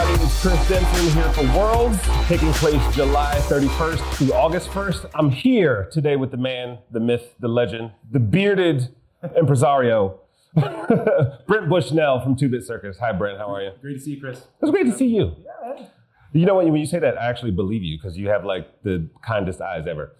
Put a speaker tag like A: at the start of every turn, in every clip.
A: everybody. It's Chris Denson here for Worlds, taking place July 31st through August 1st. I'm here today with the man, the myth, the legend, the bearded impresario, Brent Bushnell from Two Bit Circus. Hi, Brent. How are you?
B: Great to see you, Chris.
A: It's great to see you. Yeah. You know what? When you say that, I actually believe you because you have like the kindest eyes ever.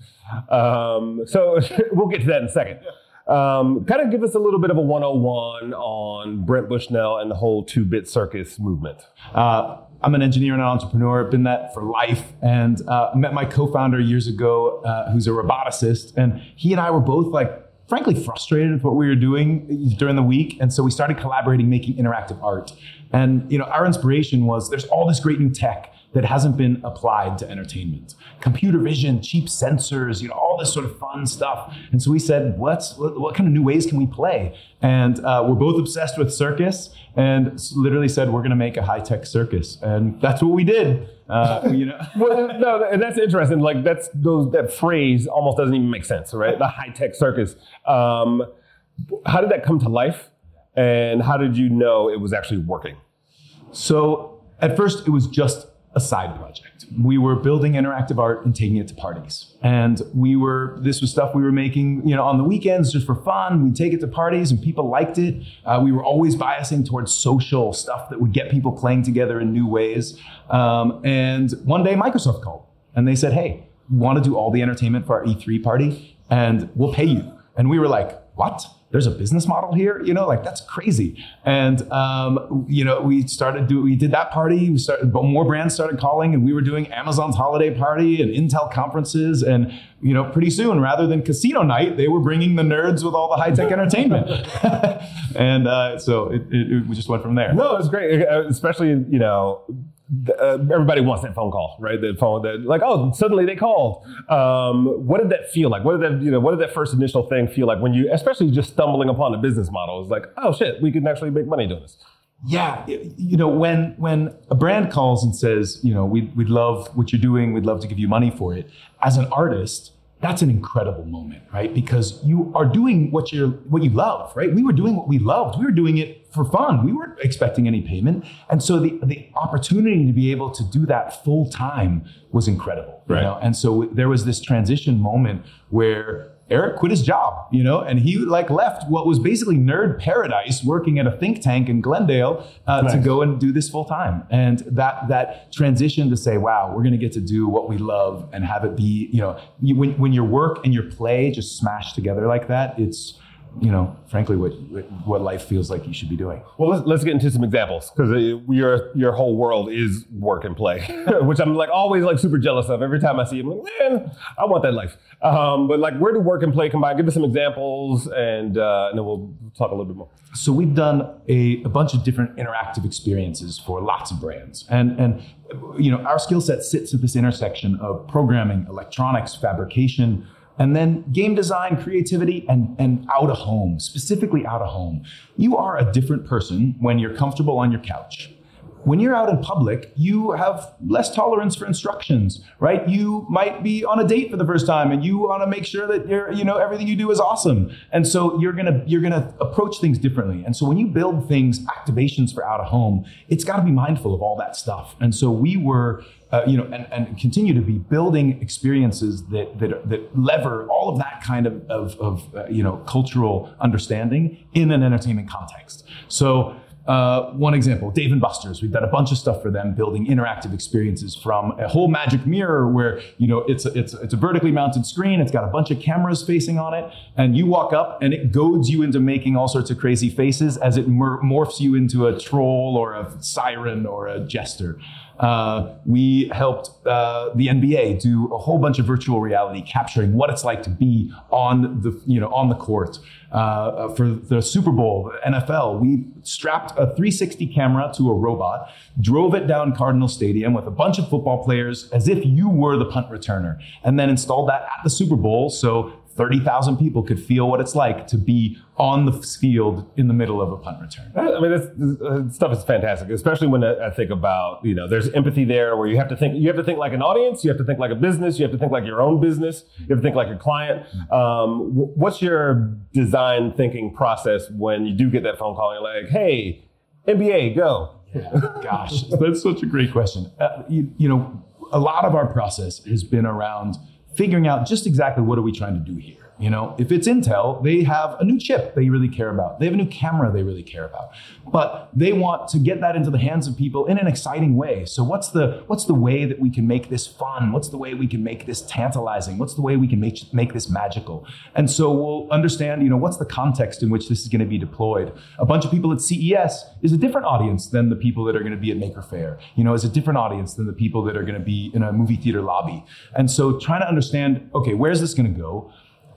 A: Um, so we'll get to that in a second. Um, kind of give us a little bit of a 101 on Brent Bushnell and the whole two bit circus movement.
B: Uh, I'm an engineer and an entrepreneur, I've been that for life, and uh, met my co founder years ago, uh, who's a roboticist. And he and I were both like, frankly, frustrated with what we were doing during the week. And so we started collaborating, making interactive art. And you know, our inspiration was there's all this great new tech that hasn't been applied to entertainment. Computer vision, cheap sensors, you know, all this sort of fun stuff. And so we said, what's what, what kind of new ways can we play? And uh, we're both obsessed with circus, and literally said we're going to make a high tech circus, and that's what we did. Uh, you know,
A: well, no, and that's interesting. Like that's those that phrase almost doesn't even make sense, right? The high tech circus. Um, how did that come to life, and how did you know it was actually working?
B: So at first, it was just a side project. We were building interactive art and taking it to parties. And we were, this was stuff we were making, you know, on the weekends just for fun. We'd take it to parties and people liked it. Uh, we were always biasing towards social stuff that would get people playing together in new ways. Um, and one day Microsoft called and they said, hey, we want to do all the entertainment for our E3 party and we'll pay you. And we were like, what? There's a business model here, you know, like that's crazy. And um, you know, we started do we did that party. We started, but more brands started calling, and we were doing Amazon's holiday party and Intel conferences, and you know, pretty soon, rather than casino night, they were bringing the nerds with all the high tech entertainment, and uh, so it, it, it just went from there.
A: No, it's great, uh, especially you know uh, everybody wants that phone call, right? That phone that like, oh, suddenly they called. Um, what did that feel like? What did that, you know, what did that first initial thing feel like when you, especially just stumbling upon a business model? It's like, oh shit, we can actually make money doing this.
B: Yeah, you know, when when a brand calls and says, you know, we we'd love what you're doing, we'd love to give you money for it. As an artist, that's an incredible moment, right? Because you are doing what you're what you love, right? We were doing what we loved. We were doing it for fun. We weren't expecting any payment, and so the the opportunity to be able to do that full time was incredible, right? You know? And so there was this transition moment where Eric quit his job, you know, and he like left what was basically nerd paradise, working at a think tank in Glendale, uh, nice. to go and do this full time. And that that transition to say, wow, we're going to get to do what we love and have it be, you know, you, when when your work and your play just smash together like that, it's you know, frankly, what what life feels like you should be doing.
A: Well, let's, let's get into some examples because your your whole world is work and play, which I'm like always like super jealous of. Every time I see it, I'm like, man, I want that life. Um, but like, where do work and play combine? Give us some examples, and, uh, and then we'll talk a little bit more.
B: So we've done a, a bunch of different interactive experiences for lots of brands, and and you know, our skill set sits at this intersection of programming, electronics, fabrication and then game design, creativity, and, and out of home, specifically out of home. You are a different person when you're comfortable on your couch when you're out in public, you have less tolerance for instructions, right? You might be on a date for the first time and you want to make sure that you're, you know, everything you do is awesome. And so you're going to you're going to approach things differently. And so when you build things, activations for out of home, it's got to be mindful of all that stuff. And so we were uh, you know, and, and continue to be building experiences that, that, that lever all of that kind of, of, of uh, you know, cultural understanding in an entertainment context. So uh, one example, Dave and Buster's. We've done a bunch of stuff for them, building interactive experiences from a whole magic mirror where you know it's a, it's it's a vertically mounted screen. It's got a bunch of cameras facing on it, and you walk up and it goads you into making all sorts of crazy faces as it morphs you into a troll or a siren or a jester. Uh, we helped uh, the NBA do a whole bunch of virtual reality, capturing what it's like to be on the you know on the court. Uh, for the Super Bowl, NFL, we strapped a 360 camera to a robot, drove it down Cardinal Stadium with a bunch of football players as if you were the punt returner, and then installed that at the Super Bowl so 30,000 people could feel what it's like to be on the field in the middle of a punt return.
A: I mean, this, this stuff is fantastic, especially when I think about, you know, there's empathy there where you have to think, you have to think like an audience, you have to think like a business, you have to think like your own business, you have to think like your client. Um, what's your design thinking process when you do get that phone call and you're like, hey, NBA, go?
B: Gosh, that's such a great question. Uh, you, you know, a lot of our process has been around figuring out just exactly what are we trying to do here. You know, if it's Intel, they have a new chip they really care about. They have a new camera they really care about. But they want to get that into the hands of people in an exciting way. So what's the what's the way that we can make this fun? What's the way we can make this tantalizing? What's the way we can make make this magical? And so we'll understand, you know, what's the context in which this is going to be deployed. A bunch of people at CES is a different audience than the people that are going to be at Maker Faire. You know, is a different audience than the people that are going to be in a movie theater lobby. And so trying to understand, okay, where's this going to go?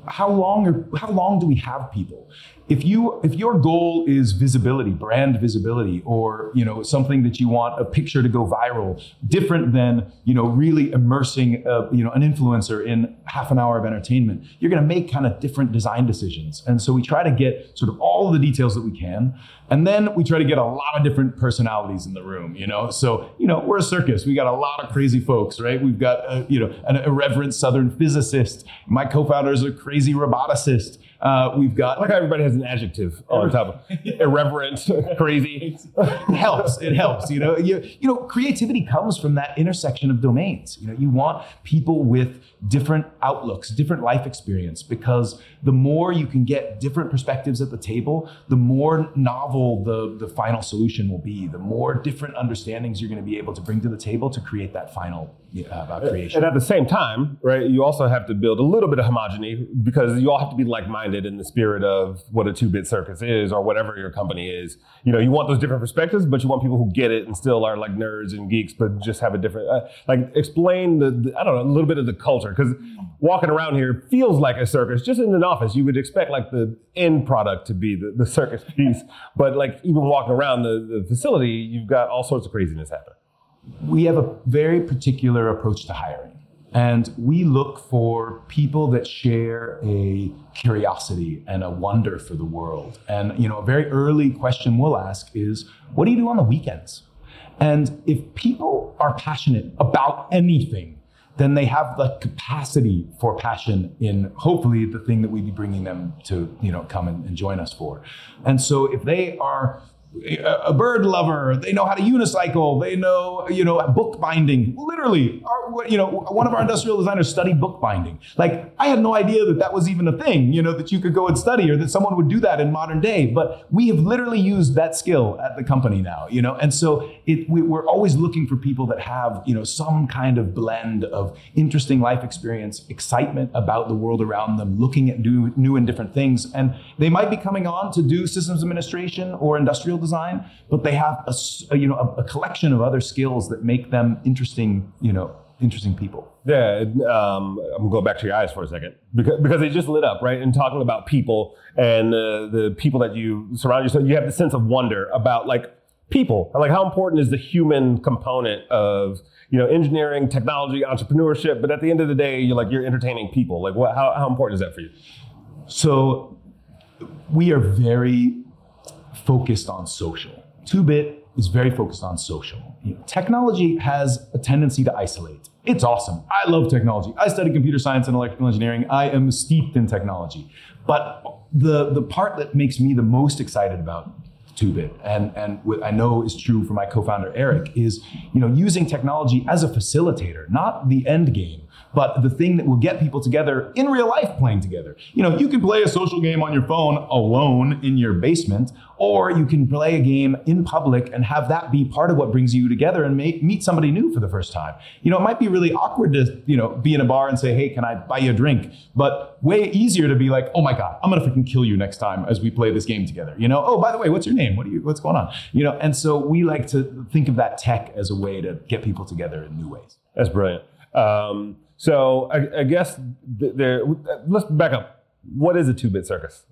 B: How long are, how long do we have people if you if your goal is visibility brand visibility or you know something that you want a picture to go viral different than you know really immersing a, you know an influencer in half an hour of entertainment you're going to make kind of different design decisions. And so we try to get sort of all the details that we can and then we try to get a lot of different personalities in the room you know? So you know we're a circus. We got a lot of crazy folks right? We've got a, you know an irreverent southern physicist. My co-founder is a crazy roboticist uh, we've got
A: like everybody has an adjective on top of irreverent, crazy.
B: it helps. It helps. You know, you, you know, creativity comes from that intersection of domains. You know, you want people with different outlooks, different life experience, because the more you can get different perspectives at the table, the more novel the, the final solution will be, the more different understandings you're going to be able to bring to the table to create that final uh, creation.
A: And at the same time, right, you also have to build a little bit of homogeny because you all have to be like-minded in the spirit of what a two-bit circus is or whatever your company is. You know, you want those different perspectives, but you want people who get it and still are like nerds and geeks, but just have a different, uh, like explain the, the, I don't know, a little bit of the culture because walking around here feels like a circus. Just in an office, you would expect like the end product to be the, the circus piece, but like even walking around the, the facility, you've got all sorts of craziness happening.
B: We have a very particular approach to hiring. And we look for people that share a curiosity and a wonder for the world. And you know, a very early question we'll ask is, what do you do on the weekends? And if people are passionate about anything, then they have the capacity for passion in hopefully the thing that we'd be bringing them to you know come and, and join us for and so if they are a bird lover. They know how to unicycle. They know, you know, bookbinding. Literally, our, you know, one of our industrial designers studied bookbinding. Like, I had no idea that that was even a thing, you know, that you could go and study or that someone would do that in modern day. But we have literally used that skill at the company now, you know, and so it, we, we're always looking for people that have, you know, some kind of blend of interesting life experience, excitement about the world around them, looking at new, new and different things, and they might be coming on to do systems administration or industrial design, but they have a, a you know a, a, collection of other skills that make them interesting, you know, interesting people.
A: Yeah, um, I'm gonna go back to your eyes for a second because because they just lit up, right? And talking about people and uh, the people that you surround yourself, you have the sense of wonder about like people, like how important is the human component of you know engineering, technology, entrepreneurship. But at the end of the day, you're like you're entertaining people. Like, what? How, how important is that for you?
B: So we are very focused on social. 2-bit is very focused on social. You know, technology has a tendency to isolate. It's awesome. I love technology. I studied computer science and electrical engineering. I am steeped in technology. But the, the part that makes me the most excited about 2-bit and, and what I know is true for my co-founder Eric is you know using technology as a facilitator, not the end game but the thing that will get people together in real life playing together. You know, you can play a social game on your phone alone in your basement, or you can play a game in public and have that be part of what brings you together and meet somebody new for the first time. You know, it might be really awkward to, you know, be in a bar and say, hey, can I buy you a drink? But way easier to be like, oh my God, I'm gonna freaking kill you next time as we play this game together. You know, oh, by the way, what's your name? What are you, what's going on? You know, and so we like to think of that tech as a way to get people together in new ways.
A: That's brilliant. Um, so I, I guess there. Uh, let's back up. What is a two-bit circus?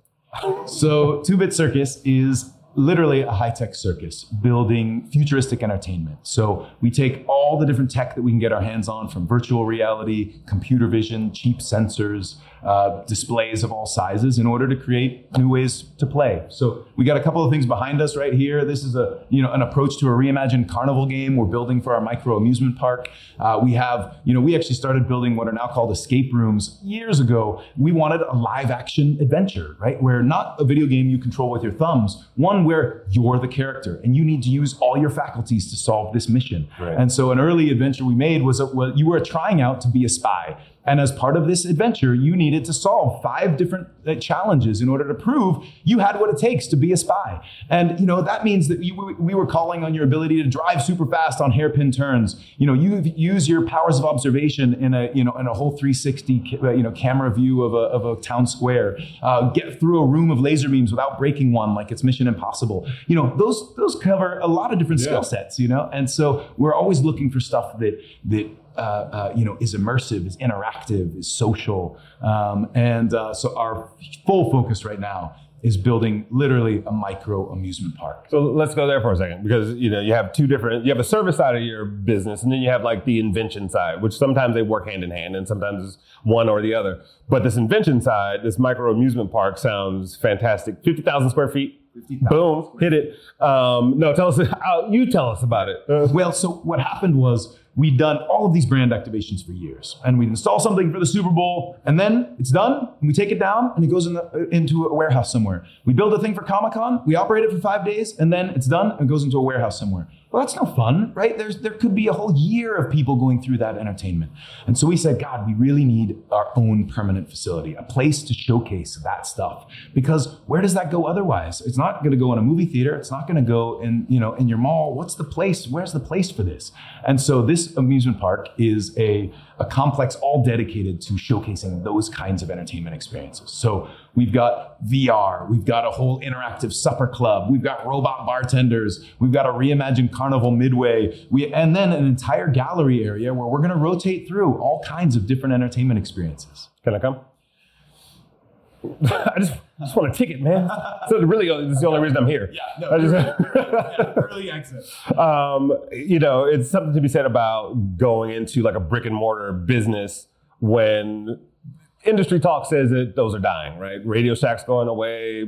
B: so two-bit circus is literally a high-tech circus building futuristic entertainment. So we take all the different tech that we can get our hands on from virtual reality, computer vision, cheap sensors, uh, displays of all sizes in order to create new ways to play. So we got a couple of things behind us right here. This is a you know an approach to a reimagined carnival game we're building for our micro amusement park. Uh, we have you know we actually started building what are now called escape rooms years ago. We wanted a live action adventure, right? Where not a video game you control with your thumbs, one where you're the character and you need to use all your faculties to solve this mission.
A: Right.
B: And so an early adventure we made was, a, was you were trying out to be a spy. And as part of this adventure, you needed to solve five different uh, challenges in order to prove you had what it takes to be a spy. And you know that means that you, we were calling on your ability to drive super fast on hairpin turns. You know, you use your powers of observation in a you know in a whole 360 uh, you know camera view of a, of a town square. Uh, get through a room of laser beams without breaking one, like it's Mission Impossible. You know, those those cover a lot of different
A: Yeah.
B: skill sets. You know, and so we're always looking for stuff that that uh, uh, you know, is immersive, is interactive, is social, um, and uh, so our full focus right now is building literally a micro amusement park.
A: So let's go there for a second because you know you have two different. You have a service side of your business, and then you have like the invention side, which sometimes they work hand in hand, and sometimes it's one or the other. But this invention side, this micro amusement park, sounds fantastic. Fifty thousand square feet. Boom, hit it. Um, no, tell us. How, you tell us about it.
B: Well, so what happened was we'd done all of these brand activations for years, and we'd install something for the Super Bowl, and then it's done, and we take it down, and it goes in the, uh, into a warehouse somewhere. We build a thing for Comic Con, we operate it for five days, and then it's done and goes into a warehouse somewhere. Well, that's no fun, right? There's there could be a whole year of people going through that entertainment, and so we said, God, we really need our own permanent facility, a place to showcase that stuff, because where does that go otherwise? It's not going to go in a movie theater. It's not going to go in you know in your mall. What's the place? Where's the place for this? And so this amusement park is a a complex all dedicated to showcasing those kinds of entertainment experiences. So we've got VR, we've got a whole interactive supper club, we've got robot bartenders, we've got a reimagined carnival midway, we, and then an entire gallery area where we're going to rotate through all kinds of different entertainment experiences.
A: Can I come? I just, just want a ticket, man. So really, it's the only reason I'm here.
B: Yeah, no,
A: I just-
B: early exit.
A: um, you know, it's something to be said about going into like a brick and mortar business when industry talk says that those are dying, right? Radio Shack's going away.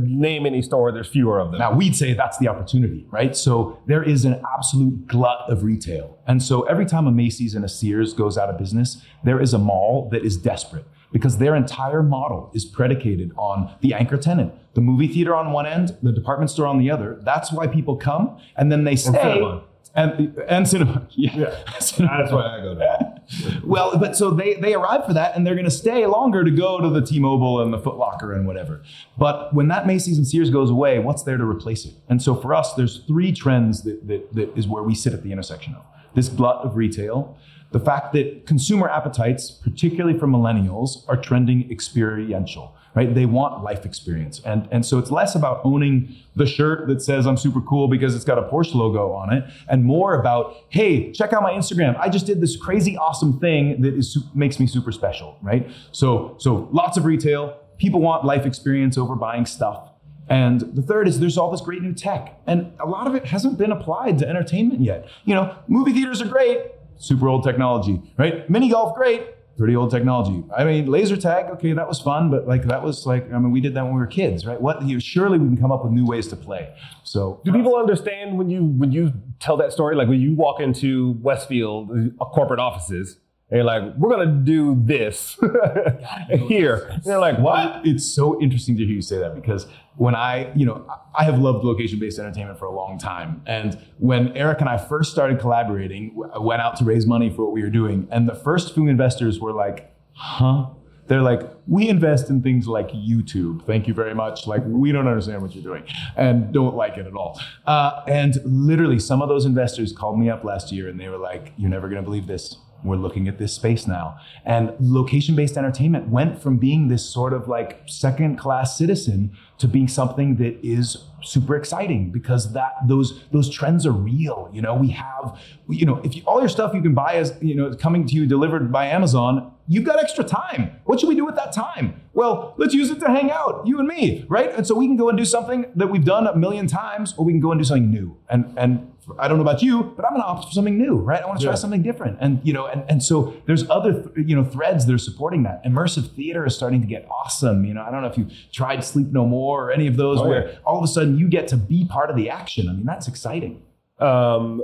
A: Name any store, there's fewer of them.
B: Now, we'd say that's the opportunity, right? So there is an absolute glut of retail. And so every time a Macy's and a Sears goes out of business, there is a mall that is desperate because their entire model is predicated on the anchor tenant, the movie theater on one end, the department store on the other. That's why people come and then they stay.
A: cinema.
B: And, and cinema. Yeah. Cinema.
A: That's why I go there.
B: Well, but so they they arrive for that, and they're going to stay longer to go to the T-Mobile and the Foot Locker and whatever. But when that Macy's and Sears goes away, what's there to replace it? And so for us, there's three trends that that, that is where we sit at the intersection of this glut of retail, the fact that consumer appetites, particularly for millennials, are trending experiential. Right? They want life experience. And, and so it's less about owning the shirt that says I'm super cool because it's got a Porsche logo on it, and more about, hey, check out my Instagram. I just did this crazy awesome thing that is makes me super special, right? So so lots of retail. People want life experience over buying stuff. And the third is there's all this great new tech, and a lot of it hasn't been applied to entertainment yet. You know, movie theaters are great, super old technology, right? Mini golf, great, pretty old technology. I mean, laser tag, okay, that was fun, but like that was like, I mean, we did that when we were kids, right? What? You, surely we can come up with new ways to play. So
A: Do people understand when you when you tell that story? Like when you walk into Westfield uh, corporate offices and you're like, "We're gonna do this here," and they're like, "What?"
B: It's so interesting to hear you say that because when I, you know, I have loved location-based entertainment for a long time, and when Eric and I first started collaborating, I went out to raise money for what we were doing, and the first few investors were like, "Huh." They're like, we invest in things like YouTube. Thank you very much. Like, we don't understand what you're doing and don't like it at all. Uh, and literally, some of those investors called me up last year and they were like, you're never going to believe this. We're looking at this space now. And location based entertainment went from being this sort of like second class citizen to being something that is super exciting because that those those trends are real you know we have you know if you, all your stuff you can buy is you know coming to you delivered by amazon you've got extra time what should we do with that time Well, let's use it to hang out, you and me, right? And so we can go and do something that we've done a million times, or we can go and do something new. And and I don't know about you, but I'm going to opt for something new, right? I want to try
A: Yeah.
B: something different. And you know, and, and so there's other th- you know threads that are supporting that. Immersive theater is starting to get awesome. You know, I don't know if you tried Sleep No More or any of those
A: Oh,
B: where
A: yeah.
B: all of a sudden you get to be part of the action. I mean, that's exciting.
A: um,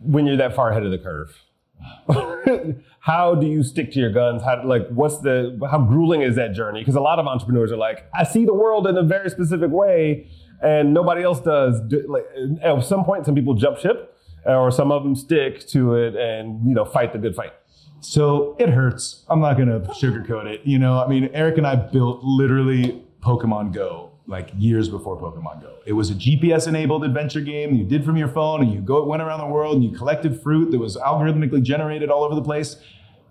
A: when you're that far ahead of the curve how do you stick to your guns how like what's the how grueling is that journey because a lot of entrepreneurs are like i see the world in a very specific way and nobody else does like at some point some people jump ship uh, or some of them stick to it and you know fight the good fight
B: So it hurts. I'm not gonna sugarcoat it. You know, I mean, Eric and I built literally Pokemon Go like years before Pokemon Go. It was a GPS enabled adventure game you did from your phone and you go went around the world and you collected fruit that was algorithmically generated all over the place.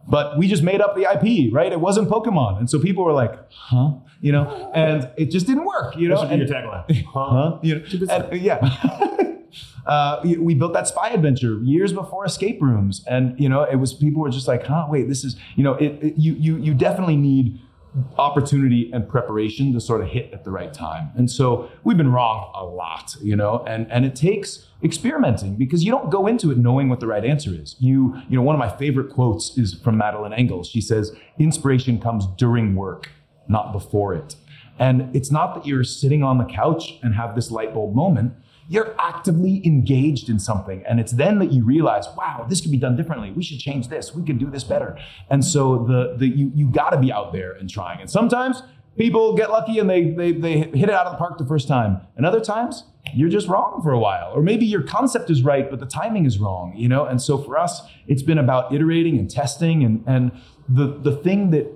B: But we just made up the IP, right? It wasn't Pokemon. And so people were like, huh? You know, and it just didn't work, you know? And-
A: tagline
B: huh? You know, and- yeah. uh, we- we built that spy adventure years before escape rooms, and you know, it was people were just like, "Huh, wait, this is you know, it, it- you you you definitely need opportunity and preparation to sort of hit at the right time." And so we've been wrong a lot, you know, and and it takes experimenting because you don't go into it knowing what the right answer is. You you know, one of my favorite quotes is from Madeleine L'Engle. She says, "Inspiration comes during work, not before it." And it's not that you're sitting on the couch and have this light bulb moment. You're actively engaged in something. And it's then that you realize, wow, this could be done differently. We should change this. We could do this better. And so the, the you, you gotta be out there and trying. And sometimes people get lucky and they, they, they hit it out of the park the first time. And other times you're just wrong for a while. Or maybe your concept is right, but the timing is wrong, you know? And so for us, it's been about iterating and testing. And, and the, the thing that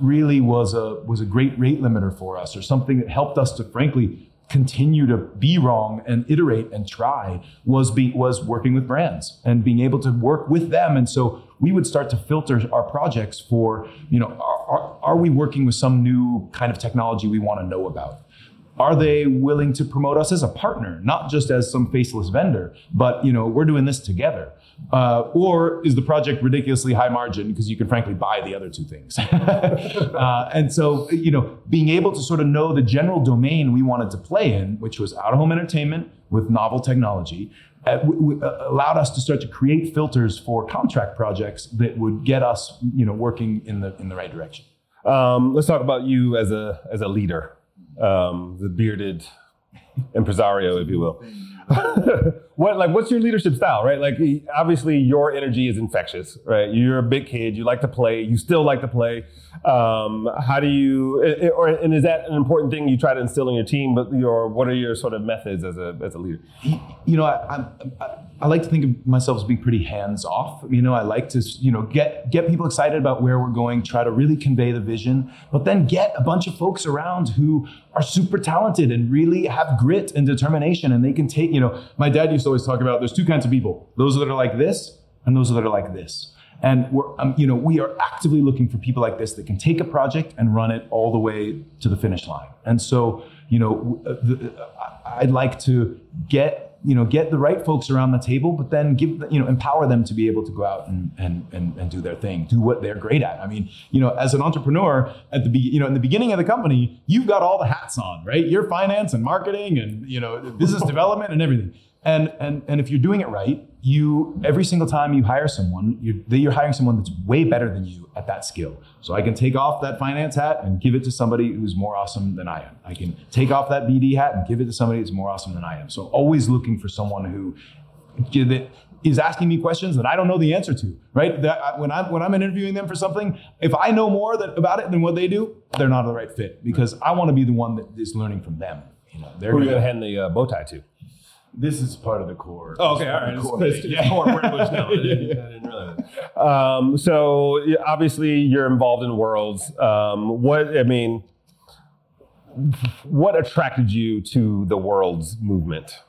B: really was a was a great rate limiter for us or something that helped us to frankly continue to be wrong and iterate and try was be was working with brands and being able to work with them. And so we would start to filter our projects for you know are, are, are we working with some new kind of technology we want to know about? Are they willing to promote us as a partner not just as some faceless vendor but you know we're doing this together uh, or is the project ridiculously high margin because you can frankly buy the other two things? Uh, and so you know being able to sort of know the general domain we wanted to play in which was out of home entertainment with novel technology uh, w- w- uh, allowed us to start to create filters for contract projects that would get us you know working in the in the right direction.
A: Um, let's talk about you as a as a leader um, the bearded impresario if you will what like what's your leadership style right? Like obviously your energy is infectious right? You're a big kid. You like to play. You still like to play. Um, how do you or and is that an important thing you try to instill in your team but your what are your sort of methods as a as a leader?
B: You know, I, I, I, I like to think of myself as being pretty hands off. You know, I like to, you know, get get people excited about where we're going, try to really convey the vision, but then get a bunch of folks around who are super talented and really have grit and determination, and they can take. You know, my dad used always talk about there's two kinds of people: those that are like this, and those that are like this. And we're, um, you know, we are actively looking for people like this that can take a project and run it all the way to the finish line. And so, you know, uh, the, I'd like to get you know get the right folks around the table but then give you know empower them to be able to go out and and and, and do their thing do what they're great at i mean you know as an entrepreneur at the be, you know in the beginning of the company you've got all the hats on right you're finance and marketing and you know business development and everything and and and if you're doing it right you every single time you hire someone you're, you're hiring someone that's way better than you at that skill so i can take off that finance hat and give it to somebody who's more awesome than i am i can take off that bd hat and give it to somebody that's more awesome than i am so always looking for someone who that is asking me questions that I don't know the answer to, right? That when I'm when I'm interviewing them for something, if I know more that, about it than what they do, they're not the right fit because I want to be the one that is learning from them. You know, they're
A: who are you
B: gonna-
A: gonna hand the uh, bow tie to
B: this is part of the core.
A: Oh, okay,
B: This is
A: all
B: part
A: right.
B: of the
A: It's-
B: core
A: it's-
B: thing.
A: it's core privilege now. I didn't- I didn't realize. Um, so obviously you're involved in worlds. Um, what I mean, what attracted you to the worlds movement?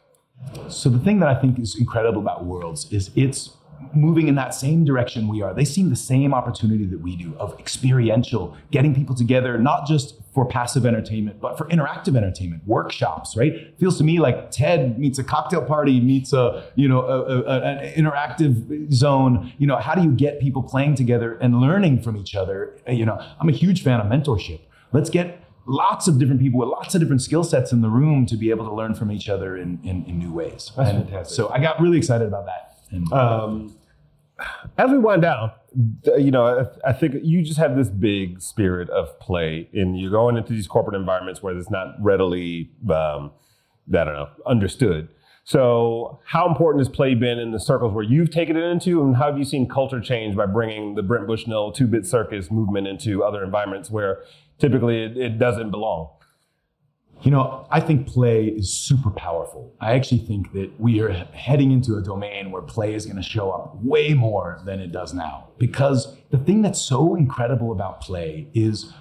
B: So the thing that I think is incredible about Worlds is it's moving in that same direction we are. They seem the same opportunity that we do of experiential, getting people together, not just for passive entertainment, but for interactive entertainment, workshops, right? Feels to me like TED meets a cocktail party meets a, you know, a, a- an interactive zone. You know, how do you get people playing together and learning from each other? You know, I'm a huge fan of mentorship. let's get lots of different people with lots of different skill sets in the room to be able to learn from each other in, in, in new ways.
A: That's
B: And
A: fantastic.
B: So I got really excited about that. And,
A: Um, as we wind down, you know, I, think you just have this big spirit of play, and you're going into these corporate environments where it's not readily, um, I don't know, understood. So, how important has play been in the circles where you've taken it into, and how have you seen culture change by bringing the Brent Bushnell two-bit circus movement into other environments where typically it, it doesn't belong?
B: You know, I think play is super powerful. I actually think that we are heading into a domain where play is going to show up way more than it does now. Because the thing that's so incredible about play is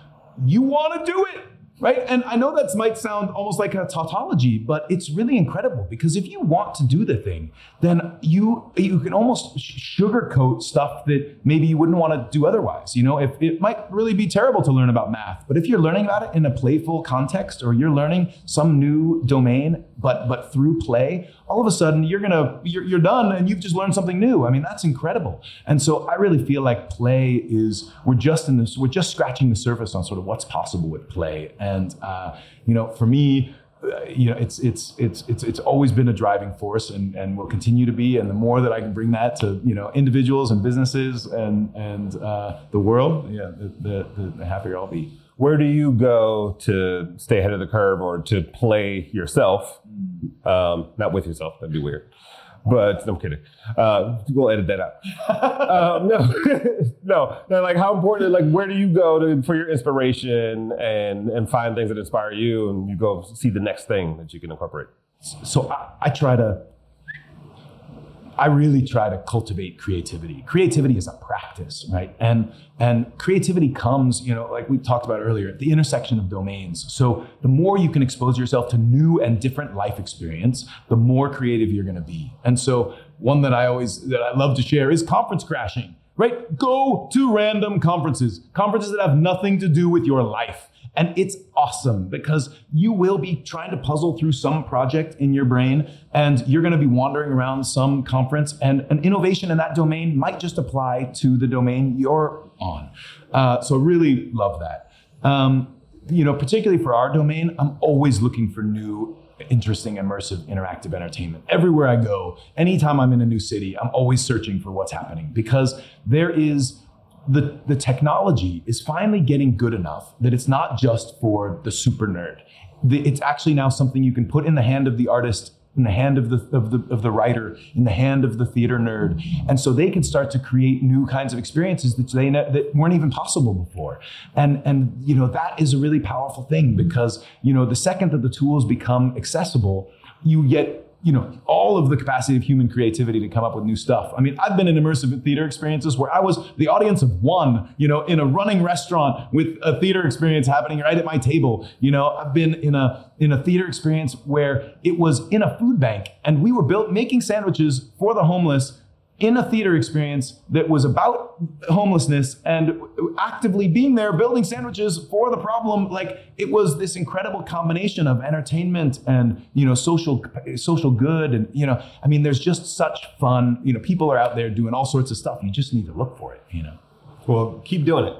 B: you want to do it, right? And I know that might sound almost like a tautology, but it's really incredible because if you want to do the thing, then you you can almost sugarcoat stuff that maybe you wouldn't want to do otherwise. You know, if it might really be terrible to learn about math, but if you're learning about it in a playful context or you're learning some new domain, but but through play, all of a sudden you're gonna you're, you're done and you've just learned something new. I mean, that's incredible. And so I really feel like play is we're just in this we're just scratching the surface on sort of what's possible with play. And uh, you know, for me uh, you know, it's it's it's it's it's always been a driving force, and and will continue to be. And the more that I can bring that to you know individuals and businesses and and uh, the world, yeah, the, the the happier I'll be.
A: Where do you go to stay ahead of the curve or to play yourself? Um, not with yourself, that'd be weird. But I'm kidding. Uh, we'll edit that out. um, no, no. Like, how important? Like, where do you go to for your inspiration and and find things that inspire you, and you go see the next thing that you can incorporate?
B: so I, I try to i really try to cultivate creativity. Creativity is a practice right? And and creativity comes you know like we talked about earlier at the intersection of domains. So the more you can expose yourself to new and different life experience the more creative you're going to be. And so one that i always that i love to share is conference crashing right? Go to random conferences conferences that have nothing to do with your life and it's awesome because you will be trying to puzzle through some project in your brain and you're going to be wandering around some conference and an innovation in that domain might just apply to the domain you're on. Uh, so really love that. Um, you know, particularly for our domain, I'm always looking for new interesting, immersive, interactive entertainment. Everywhere I go, anytime I'm in a new city, I'm always searching for what's happening because there is the, the technology is finally getting good enough that it's not just for the super nerd. The, it's actually now something you can put in the hand of the artist, in the hand of the, of the of the writer, in the hand of the theater nerd, and so they can start to create new kinds of experiences that they ne- that weren't even possible before. And and you know that is a really powerful thing because you know the second that the tools become accessible, you get you know all of the capacity of human creativity to come up with new stuff. I mean, I've been in immersive theater experiences where I was the audience of one, you know, in a running restaurant with a theater experience happening right at my table. You know, I've been in a in a theater experience where it was in a food bank and we were built making sandwiches for the homeless in a theater experience that was about homelessness and actively being there building sandwiches for the problem like it was this incredible combination of entertainment and you know social social good and you know i mean there's just such fun you know people are out there doing all sorts of stuff you just need to look for it you know
A: Well, keep doing it.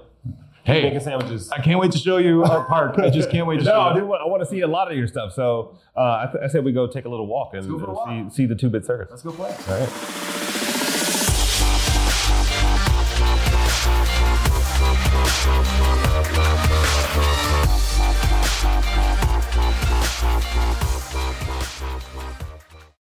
B: hey
A: Making sandwiches.
B: i can't wait to show you our park i just can't wait to
A: No,
B: show
A: I,
B: you
A: do want, I want to see a lot of your stuff. So uh, I, th- I said we go take a little walk and,
B: go for a
A: and
B: walk.
A: see, see the two bit circus.
B: let's go play
A: All right.